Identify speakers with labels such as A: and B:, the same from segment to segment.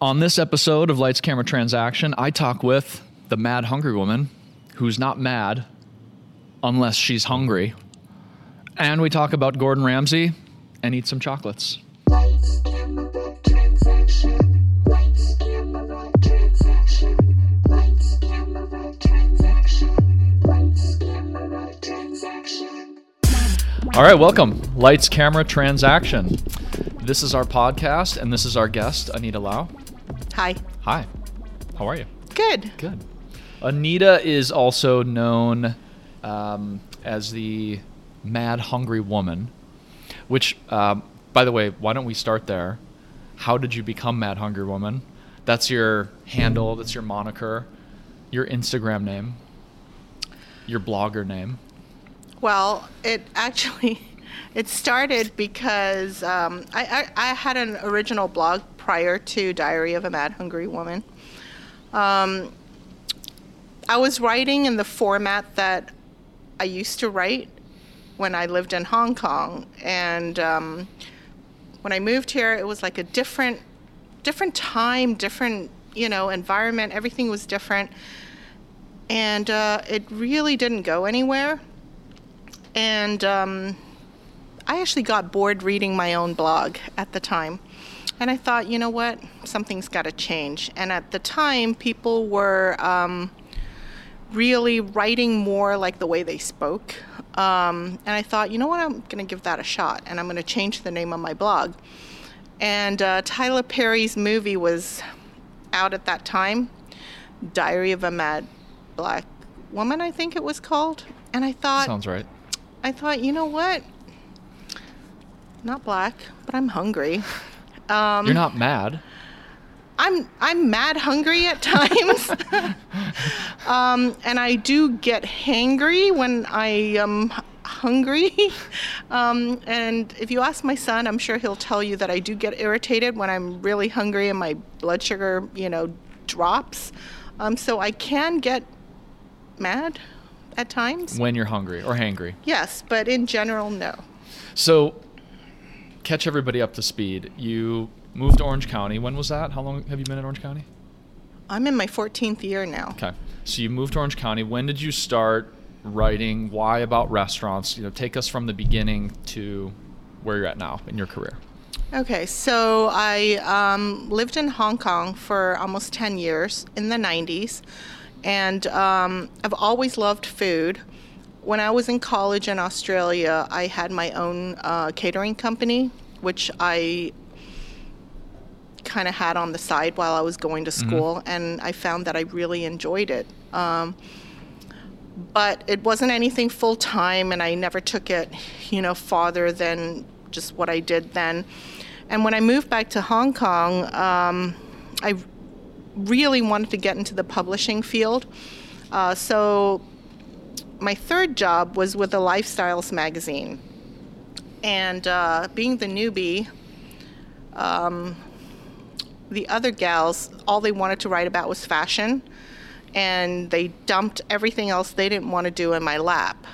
A: On this episode of Lights Camera Transaction, I talk with the mad hungry woman who's not mad unless she's hungry. And we talk about Gordon Ramsay and eat some chocolates.
B: Lights, camera, transaction. Lights, camera, transaction. Lights, camera, transaction. Lights, camera, transaction.
A: All right, welcome. Lights Camera Transaction. This is our podcast, and this is our guest, Anita Lau.
C: Hi.
A: Hi. How are you?
C: Good.
A: Good. Anita is also known um, as the Mad Hungry Woman, which, um, by the way, why don't we start there? How did you become Mad Hungry Woman? That's your handle, that's your moniker, your Instagram name, your blogger name.
C: Well, it actually it started because um, I, I, I had an original blog prior to Diary of a Mad Hungry Woman. Um, I was writing in the format that I used to write when I lived in Hong Kong, and um, when I moved here, it was like a different, different time, different you know environment. Everything was different, and uh, it really didn't go anywhere. And um, I actually got bored reading my own blog at the time. And I thought, you know what? Something's got to change. And at the time, people were um, really writing more like the way they spoke. Um, and I thought, you know what? I'm going to give that a shot. And I'm going to change the name of my blog. And uh, Tyler Perry's movie was out at that time Diary of a Mad Black Woman, I think it was called. And I thought,
A: Sounds right.
C: I thought, you know what? Not black, but I'm hungry. Um,
A: You're not mad.
C: I'm I'm mad hungry at times, um, and I do get hangry when I am hungry. Um, and if you ask my son, I'm sure he'll tell you that I do get irritated when I'm really hungry and my blood sugar, you know, drops. Um, so I can get mad at times.
A: When you're hungry or hangry.
C: Yes, but in general, no.
A: So, catch everybody up to speed. You moved to Orange County. When was that? How long have you been in Orange County?
C: I'm in my 14th year now.
A: Okay. So you moved to Orange County. When did you start writing? Why about restaurants? You know, take us from the beginning to where you're at now in your career.
C: Okay, so I um, lived in Hong Kong for almost 10 years in the 90s, and um, I've always loved food. When I was in college in Australia, I had my own uh, catering company, which I kind of had on the side while I was going to school, and I found that I really enjoyed it. Um, but it wasn't anything full time, and I never took it, you know, farther than just what I did then. And when I moved back to Hong Kong, um, I really wanted to get into the publishing field. Uh, so my third job was with the Lifestyles magazine. And uh, being the newbie, um, the other gals, all they wanted to write about was fashion. And they dumped everything else they didn't want to do in my lap.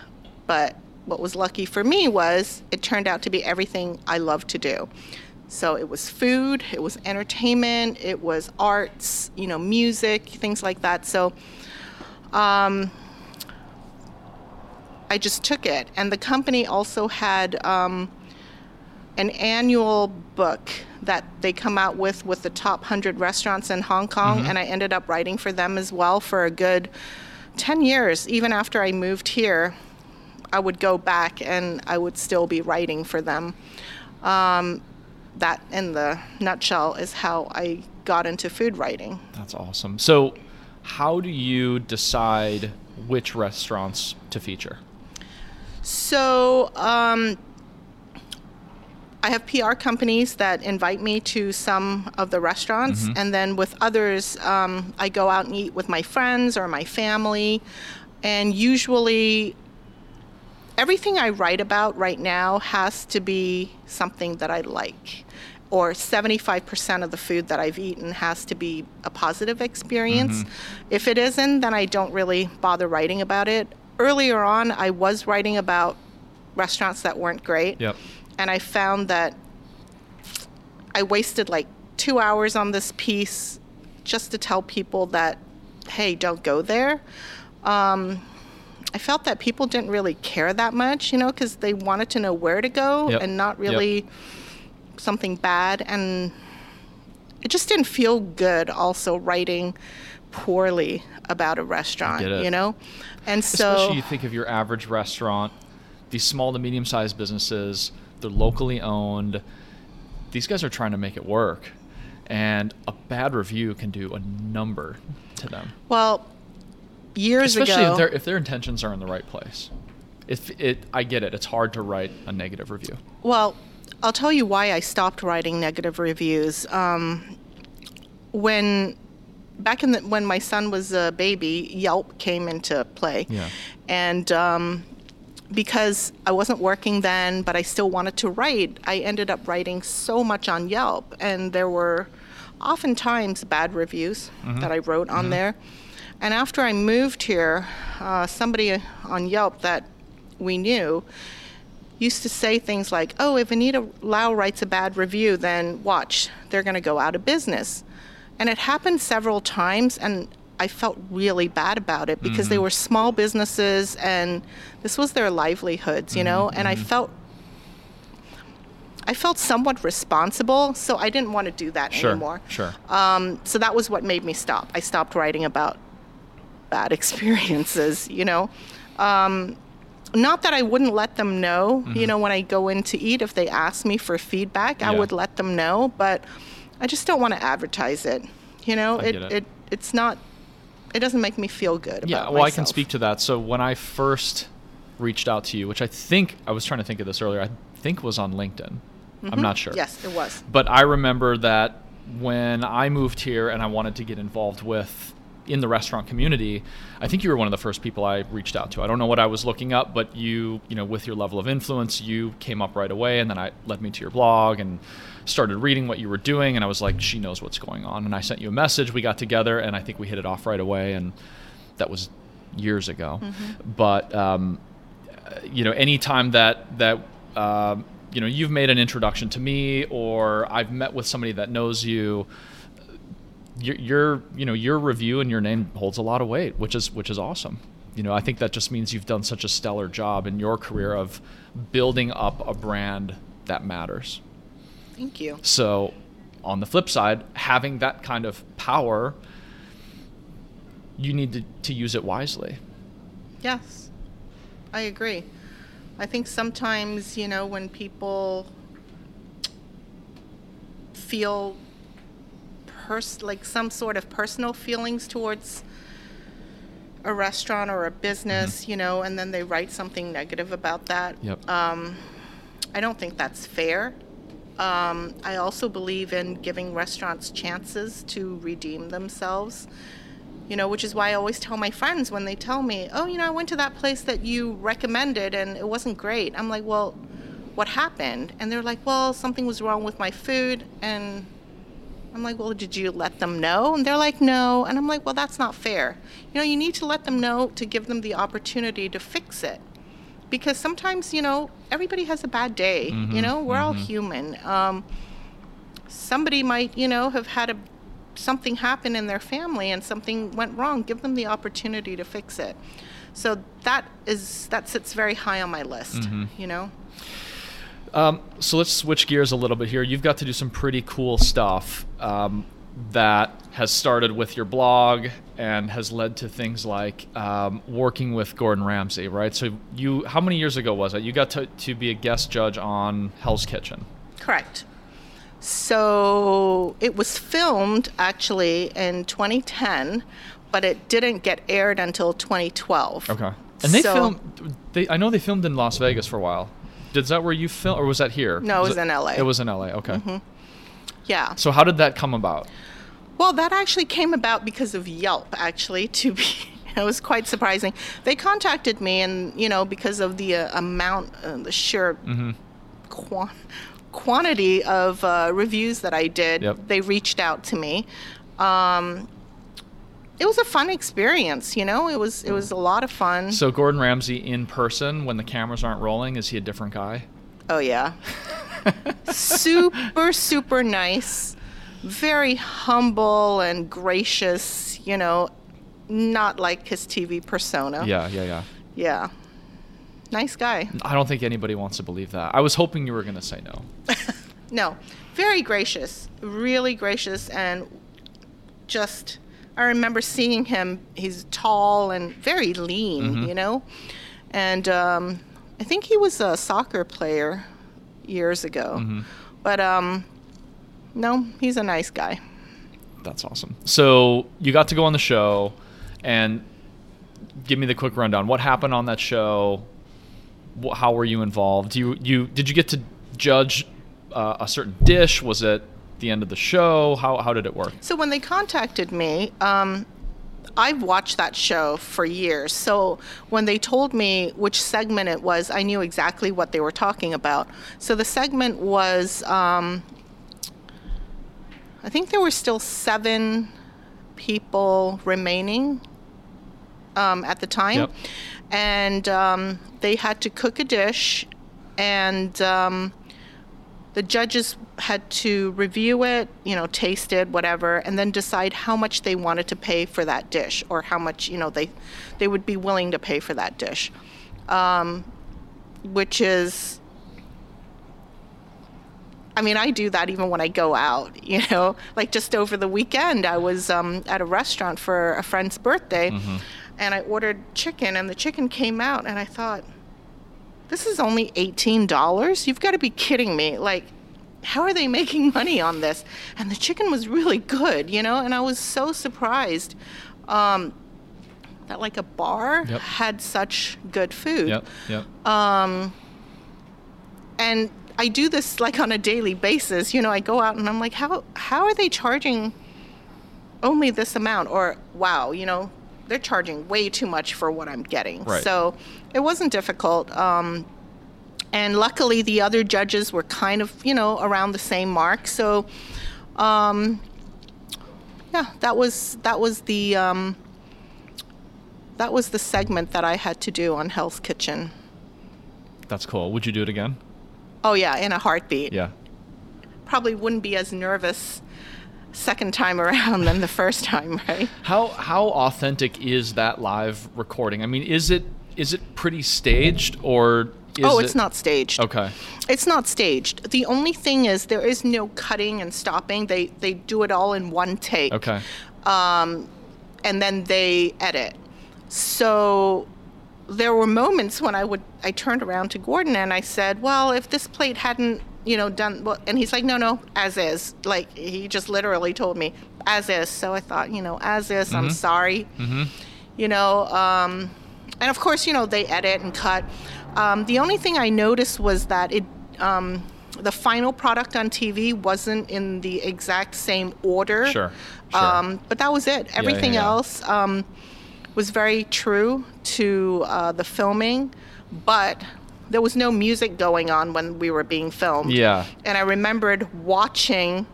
C: But what was lucky for me was it turned out to be everything I love to do. So it was food, it was entertainment, it was arts, you know, music, things like that. So um, I just took it. And the company also had um, an annual book that they come out with with the top 100 restaurants in Hong Kong. And I ended up writing for them as well for a good 10 years. Even after I moved here, I would go back and I would still be writing for them. Um, that, in the nutshell, is how I got into food writing.
A: That's awesome. So, how do you decide which restaurants to feature?
C: So, um, I have PR companies that invite me to some of the restaurants, and then with others, um, I go out and eat with my friends or my family. And usually, everything I write about right now has to be something that I like. Or 75% of the food that I've eaten has to be a positive experience. If it isn't, then I don't really bother writing about it. Earlier on, I was writing about restaurants that weren't great
A: Yep.
C: and I found that I wasted like two hours on this piece just to tell people that, hey, don't go there. Um, I felt that people didn't really care that much, you know, because they wanted to know where to go
A: Yep.
C: and not
A: Yep.
C: really something bad. And it just didn't feel good also writing poorly about a restaurant, you know? And so.
A: Especially you think of your average restaurant, these small to medium sized businesses, they're locally owned. These guys are trying to make it work. And a bad review can do a number to them.
C: Well, years
A: Especially
C: ago.
A: if, their if their intentions are in the right place. If it, I get it. It's hard to write a negative review.
C: Well, I'll tell you why I stopped writing negative reviews. Um, when back in the, when my son was a baby, Yelp came into play,
A: Yeah.
C: and um, because I wasn't working then, but I still wanted to write, I ended up writing so much on Yelp, and there were oftentimes bad reviews that I wrote on there. And after I moved here, uh, somebody on Yelp that we knew used to say things like, "Oh, if Anita Lau writes a bad review, then watch, they're going to go out of business." And it happened several times, and I felt really bad about it because they were small businesses, and this was their livelihoods, you know. And I felt, I felt somewhat responsible, so I didn't want to do that
A: Sure.
C: anymore.
A: Sure.
C: Um, so that was what made me stop. I stopped writing about bad experiences, you know. Um, not that I wouldn't let them know, you know, when I go in to eat, if they ask me for feedback, I
A: Mm-hmm.
C: Would let them know, but I just don't want to advertise it. You know, it,
A: it.
C: it it's not, it doesn't make me feel good
A: Yeah, well, I can speak to that. So when I first reached out to you, which I think I was trying to think of this earlier, I think was on LinkedIn. I'm not sure.
C: Mm-hmm. Yes, it was.
A: But I remember that when I moved here and I wanted to get involved with in the restaurant community, I think you were one of the first people I reached out to. I don't know what I was looking up, but you, you know, with your level of influence, you came up right away and then I led me to your blog and started reading what you were doing and I was like, she knows what's going on. And I sent you a message, we got together and I think we hit it off right away and that was years ago. But um, you know, anytime that that um, you know you've made an introduction to me, or I've met with somebody that knows you, your, your you know your review and your name holds a lot of weight, which is which is awesome. You know, I think that just means you've done such a stellar job in your career of building up a brand that matters.
C: Thank you.
A: So, on the flip side, having that kind of power, you need to, to use it wisely.
C: Yes, I agree. I think sometimes, you know, when people feel pers- like some sort of personal feelings towards a restaurant or a business, you know, and then they write something negative about that.
A: Yep.
C: Um, I don't think that's fair. Um, I also believe in giving restaurants chances to redeem themselves. You know, which is why I always tell my friends when they tell me, "Oh, you know, I went to that place that you recommended and it wasn't great." I'm like, "Well, what happened?" And they're like, "Well, something was wrong with my food." And I'm like, "Well, did you let them know?" And they're like, "No." And I'm like, "Well, that's not fair. You know, you need to let them know to give them the opportunity to fix it." Because sometimes, you know, everybody has a bad day. You know, we're all human. Um, somebody might, you know, have had a something happen in their family and something went wrong. Give them the opportunity to fix it. So that is that sits very high on my list. You know.
A: Um, so let's switch gears a little bit here. You've got to do some pretty cool stuff um, that has started with your blog and has led to things like um, working with Gordon Ramsay, right? So you, how many years ago was it? You got to, to be a guest judge on Hell's Kitchen.
C: Correct. So it was filmed actually in 2010, but it didn't get aired until 2012.
A: Okay. And they
C: So-
A: filmed. They, I know they filmed in Las Vegas for a while. Is that where you filmed, or was that here?
C: No, it was in LA.
A: It was in LA. Okay.
C: Yeah.
A: So how did that come about?
C: Well, that actually came about because of Yelp, actually, to be. It was quite surprising. They contacted me, and, you know, because of the uh, amount, uh, the sheer quan- quantity of uh, reviews that I did,
A: Yep.
C: they reached out to me. Um, it was a fun experience, you know. It was it was a lot of fun.
A: So Gordon Ramsay in person, when the cameras aren't rolling, is he a different guy?
C: Oh yeah. super super nice. Very humble and gracious, you know, not like his TV persona.
A: Yeah, yeah, yeah.
C: Yeah. Nice guy.
A: I don't think anybody wants to believe that. I was hoping you were going to say no.
C: No, very gracious, really gracious, and just. I remember seeing him. He's tall and very lean,
A: Mhm.
C: you know, and um, I think he was a soccer player years ago.
A: Mhm.
C: But um, no, he's a nice guy.
A: That's awesome. So you got to go on the show, and give me the quick rundown. What happened on that show? How were you involved? You you did you get to judge uh, a certain dish? Was it the end of the show? How how did it work?
C: So when they contacted me, um, I've watched that show for years. So when they told me which segment it was, I knew exactly what they were talking about. So the segment was, um, I think there were still seven people remaining um, at the time.
A: Yep.
C: And um, they had to cook a dish, and um, the judges had to review it, you know, taste it, whatever, and then decide how much they wanted to pay for that dish, or how much you know they they would be willing to pay for that dish, um, which is. I mean, I do that even when I go out, you know. Like just over the weekend, I was um, at a restaurant for a friend's birthday, and I ordered chicken, and the chicken came out, and I thought, this is only $18? You've got to be kidding me. Like, how are they making money on this? And the chicken was really good, you know, and I was so surprised um, that, like, a bar
A: Yep.
C: had such good food.
A: Yep. Yep.
C: And I do this, like, on a daily basis. You know, I go out and I'm like, how, how are they charging only this amount? Or, wow, you know, they're charging way too much for what I'm getting.
A: Right.
C: So it wasn't difficult. Um, and luckily, the other judges were kind of, you know, around the same mark. So, um, yeah, that was that was the um, that was the segment that I had to do on Hell's Kitchen.
A: That's cool. Would you do it again?
C: Oh yeah, in a heartbeat.
A: Yeah.
C: Probably wouldn't be as nervous second time around than the first time, right?
A: How how authentic is that live recording? I mean, is it is it pretty staged or is
C: oh, it's
A: it-
C: not staged.
A: Okay.
C: It's not staged. The only thing is there is no cutting and stopping. They they do it all in one take.
A: Okay.
C: Um, and then they edit. So there were moments when I would I turned around to Gordon and I said, "Well, if this plate hadn't, you know, done well," and he's like, "No, no, as is." Like he just literally told me, "As is." So I thought, you know, as is. I'm sorry. You know, um, and of course, you know, they edit and cut. Um, the only thing I noticed was that it. Um, the final product on TV wasn't in the exact same order.
A: Sure, sure.
C: Um, but that was it. Everything
A: yeah.
C: else um, was very true to uh, the filming, but there was no music going on when we were being filmed.
A: Yeah.
C: And I remembered watching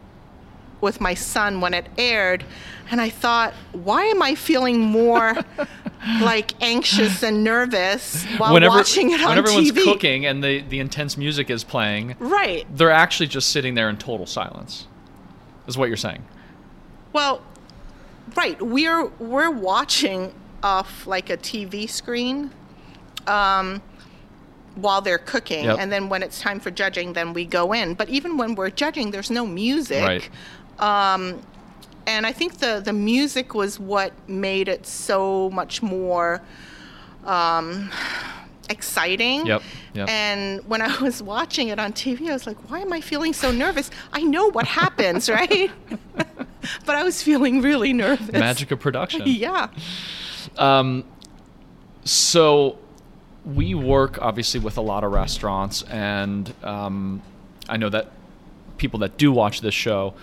C: with my son when it aired, and I thought, why am I feeling more like anxious and nervous while
A: whenever
C: watching it on TV?
A: when everyone's
C: TV?
A: cooking and the the intense music is playing,
C: Right.
A: they're actually just sitting there in total silence. Is what you're saying?
C: Well, right. We're we're watching off like a TV screen um, while they're cooking,
A: Yep.
C: and then when it's time for judging, then we go in. But even when we're judging, there's no music.
A: Right.
C: Um, and I think the the music was what made it so much more um, exciting.
A: Yep, yep.
C: And when I was watching it on TV, I was like, why am I feeling so nervous? I know what happens, right? but I was feeling really nervous.
A: Magic of production.
C: Yeah.
A: Um, so we work obviously with a lot of restaurants, and um, I know that people that do watch this show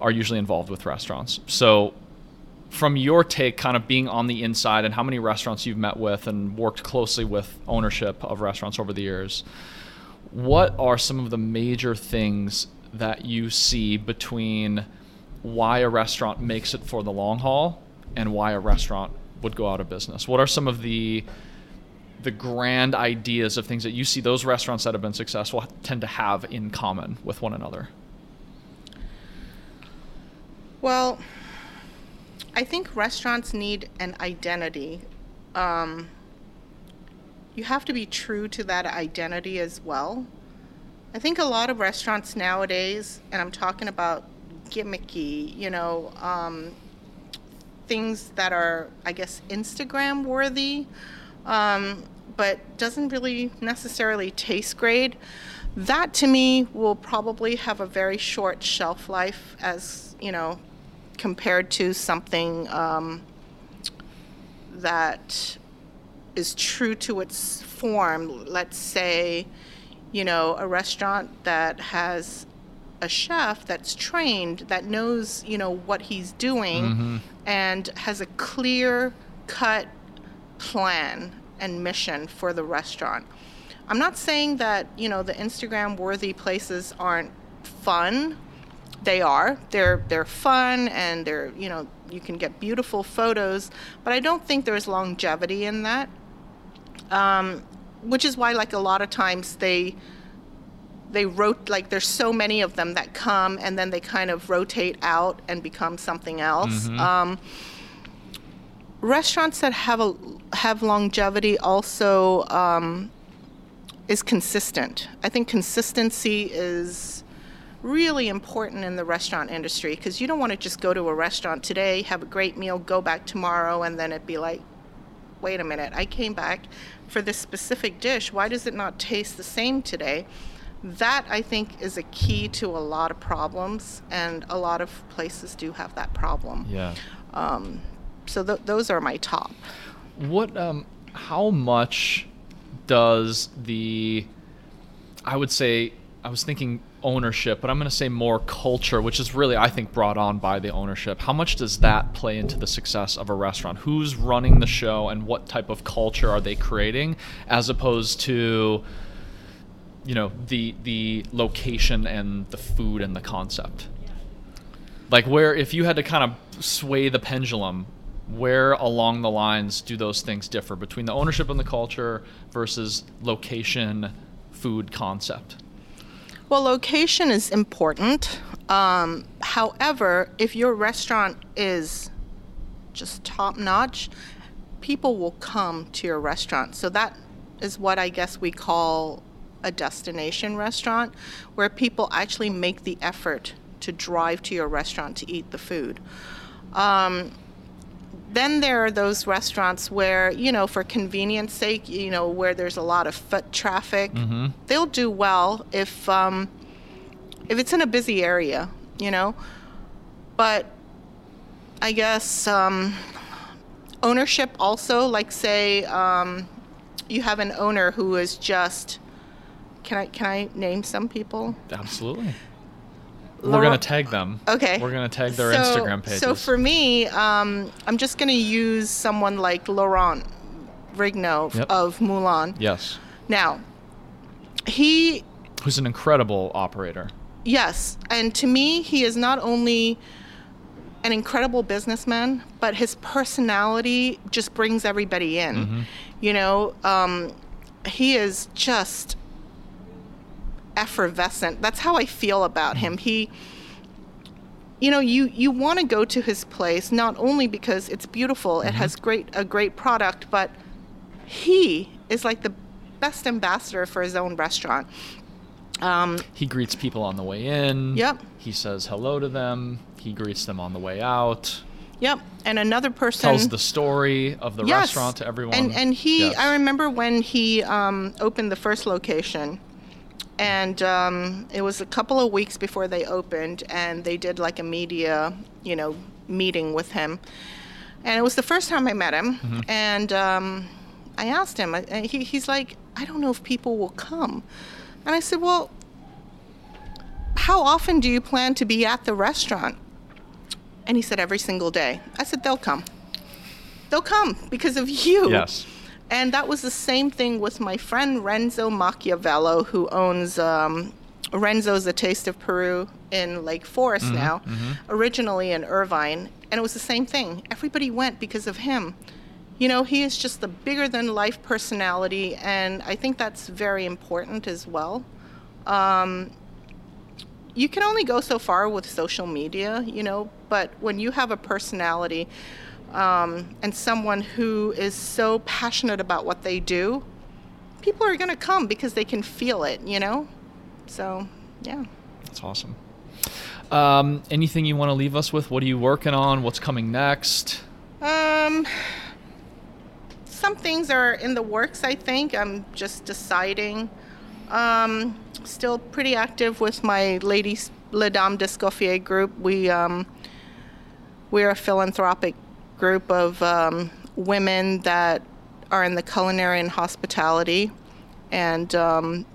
A: are usually involved with restaurants. So, from your take, kind of being on the inside and how many restaurants you've met with and worked closely with ownership of restaurants over the years, what are some of the major things that you see between why a restaurant makes it for the long haul and why a restaurant would go out of business? What are some of the the grand ideas of things that you see those restaurants that have been successful tend to have in common with one another?
C: Well, I think restaurants need an identity. Um, you have to be true to that identity as well. I think a lot of restaurants nowadays, and I'm talking about gimmicky, you know, um, things that are, I guess, Instagram worthy, um, but doesn't really necessarily taste great. That to me will probably have a very short shelf life as, you know, compared to something um, that is true to its form. Let's say, you know, a restaurant that has a chef that's trained, that knows, you know, what he's doing, and has a clear cut plan and mission for the restaurant. I'm not saying that, you know, the Instagram worthy places aren't fun. They are. They're they're fun and they're, you know, you can get beautiful photos, but I don't think there's longevity in that. Um, which is why like a lot of times they they wrote like there's so many of them that come and then they kind of rotate out and become something else. Um, restaurants that have a have longevity also um, is consistent. I think consistency is really important in the restaurant industry because you don't want to just go to a restaurant today, have a great meal, go back tomorrow, and then it be like, wait a minute, I came back for this specific dish. Why does it not taste the same today? That I think is a key to a lot of problems, and a lot of places do have that problem.
A: Yeah.
C: So th- those are my top.
A: What um how much does the I would say I was thinking ownership, but I'm going to say more culture, which is really I think brought on by the ownership. How much does that play into the success of a restaurant? Who's running the show and what type of culture are they creating as opposed to you know, the the location and the food and the concept? Like where if you had to kind of sway the pendulum, where along the lines do those things differ between the ownership and the culture versus location, food concept?
C: Well, location is important. Um, however, if your restaurant is just top notch, people will come to your restaurant. So that is what I guess we call a destination restaurant, where people actually make the effort to drive to your restaurant to eat the food. Um, then there are those restaurants where, you know, for convenience sake, you know, where there's a lot of foot traffic, they'll do well if um, if it's in a busy area, you know. But I guess um, ownership also, like say, um, you have an owner who is just. Can I can I name some people?
A: Absolutely. We're gonna tag them.
C: Okay.
A: We're gonna tag their
C: So-
A: Instagram pages.
C: So for me, um, I'm just going to use someone like Laurent Vrignaud
A: Yep.
C: of Moulin.
A: yes,
C: Now, he,
A: who's an incredible operator.
C: yes, and to me, he is not only an incredible businessman, but his personality just brings everybody in.
A: Mm-hmm.
C: You know, um, he is just effervescent. That's how I feel about him. He you know you you want to go to his place not only because it's beautiful it has great a great product but he is like the best ambassador for his own restaurant um,
A: He greets people on the way in.
C: Yep.
A: He says hello to them. He greets them on the way out.
C: yep and another person
A: Tells the story of the
C: Yes.
A: restaurant to everyone.
C: and and he
A: Yes.
C: i remember when he um, opened the first location and um, it was a couple of weeks before they opened and they did like a media you know meeting with him. And it was the first time i met him.
A: Mm-hmm.
C: and um, i asked him and he, he's like i don't know if people will come. And i said well how often do you plan to be at the restaurant? And he said every single day. I said they'll come. They'll come because of you.
A: Yes.
C: And that was the same thing with my friend Renzo Machiavello, who owns um, Renzo's A Taste of Peru in Lake Forest now, originally in Irvine. And it was the same thing. Everybody went because of him. You know, he is just the bigger than life personality, and I think that's very important as well. Um, you can only go so far with social media, you know, but when you have a personality um, and someone who is so passionate about what they do, people are going to come because they can feel it, you know? So, yeah.
A: That's awesome. Um, anything you want to leave us with? What are you working on? What's coming next?
C: Um, some things are in the works, I think. I'm just deciding. Um, still pretty active with my Ladies Les Dames d'Escoffier group. We um, we're a philanthropic group of um, women that are in the culinary and hospitality, and um,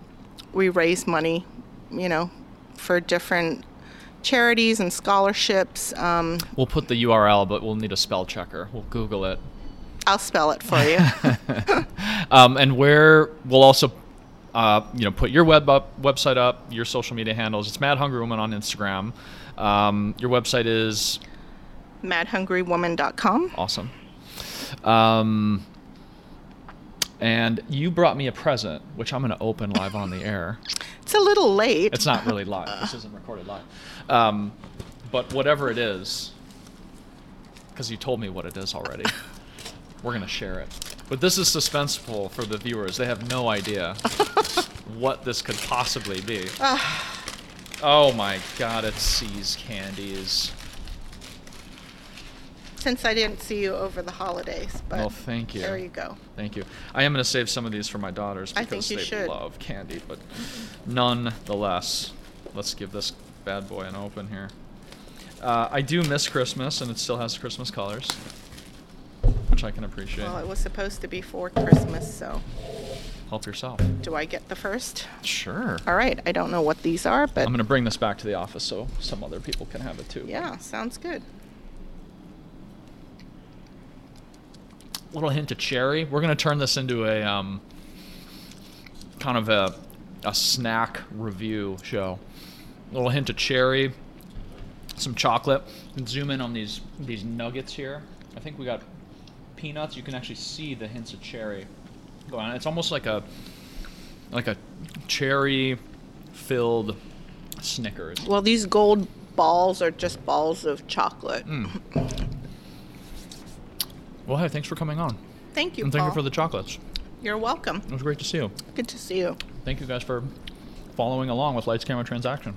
C: we raise money, you know, for different charities and scholarships. Um,
A: We'll put the URL, but we'll need a spell checker. We'll Google it.
C: I'll spell it for you.
A: Um, and where we'll also, uh, you know, put your web up, website up, your social media handles. It's Mad Hungry Woman on Instagram. Um, your website is
C: madhungrywoman.com.
A: awesome. Um, and you brought me a present, which I'm going to open live on the air.
C: It's a little late.
A: It's not really live. This isn't recorded live. Um, but whatever it is, because you told me what it is already, we're going to share it. But this is suspenseful for the viewers. They have no idea what this could possibly be. oh my god, it's See's Candies.
C: Since I didn't see you over the holidays, but
A: Well, thank you.
C: there you go.
A: Thank you. I am going to save some of these for my daughters because they
C: should.
A: love candy, but nonetheless, let's give this bad boy an open here. Uh, I do miss Christmas, and it still has Christmas colors, which I can appreciate.
C: Well, it was supposed to be for Christmas, so
A: Help yourself.
C: do I get the first?
A: Sure.
C: All right. I don't know what these are, but
A: I'm going to bring this back to the office so some other people can have it too.
C: yeah, sounds good.
A: Little hint of cherry. We're gonna turn this into a um, kind of a a snack review show. A little hint of cherry, some chocolate. And zoom in on these these nuggets here. I think we got peanuts. You can actually see the hints of cherry going on. It's almost like a like a cherry filled Snickers.
C: Well, these gold balls are just balls of chocolate.
A: Mm. Well, hey, thanks for coming on.
C: Thank you,
A: and thank you for the chocolates.
C: You're welcome.
A: It was great to see you.
C: Good to see you.
A: Thank you guys for following along with Lights Camera Transaction.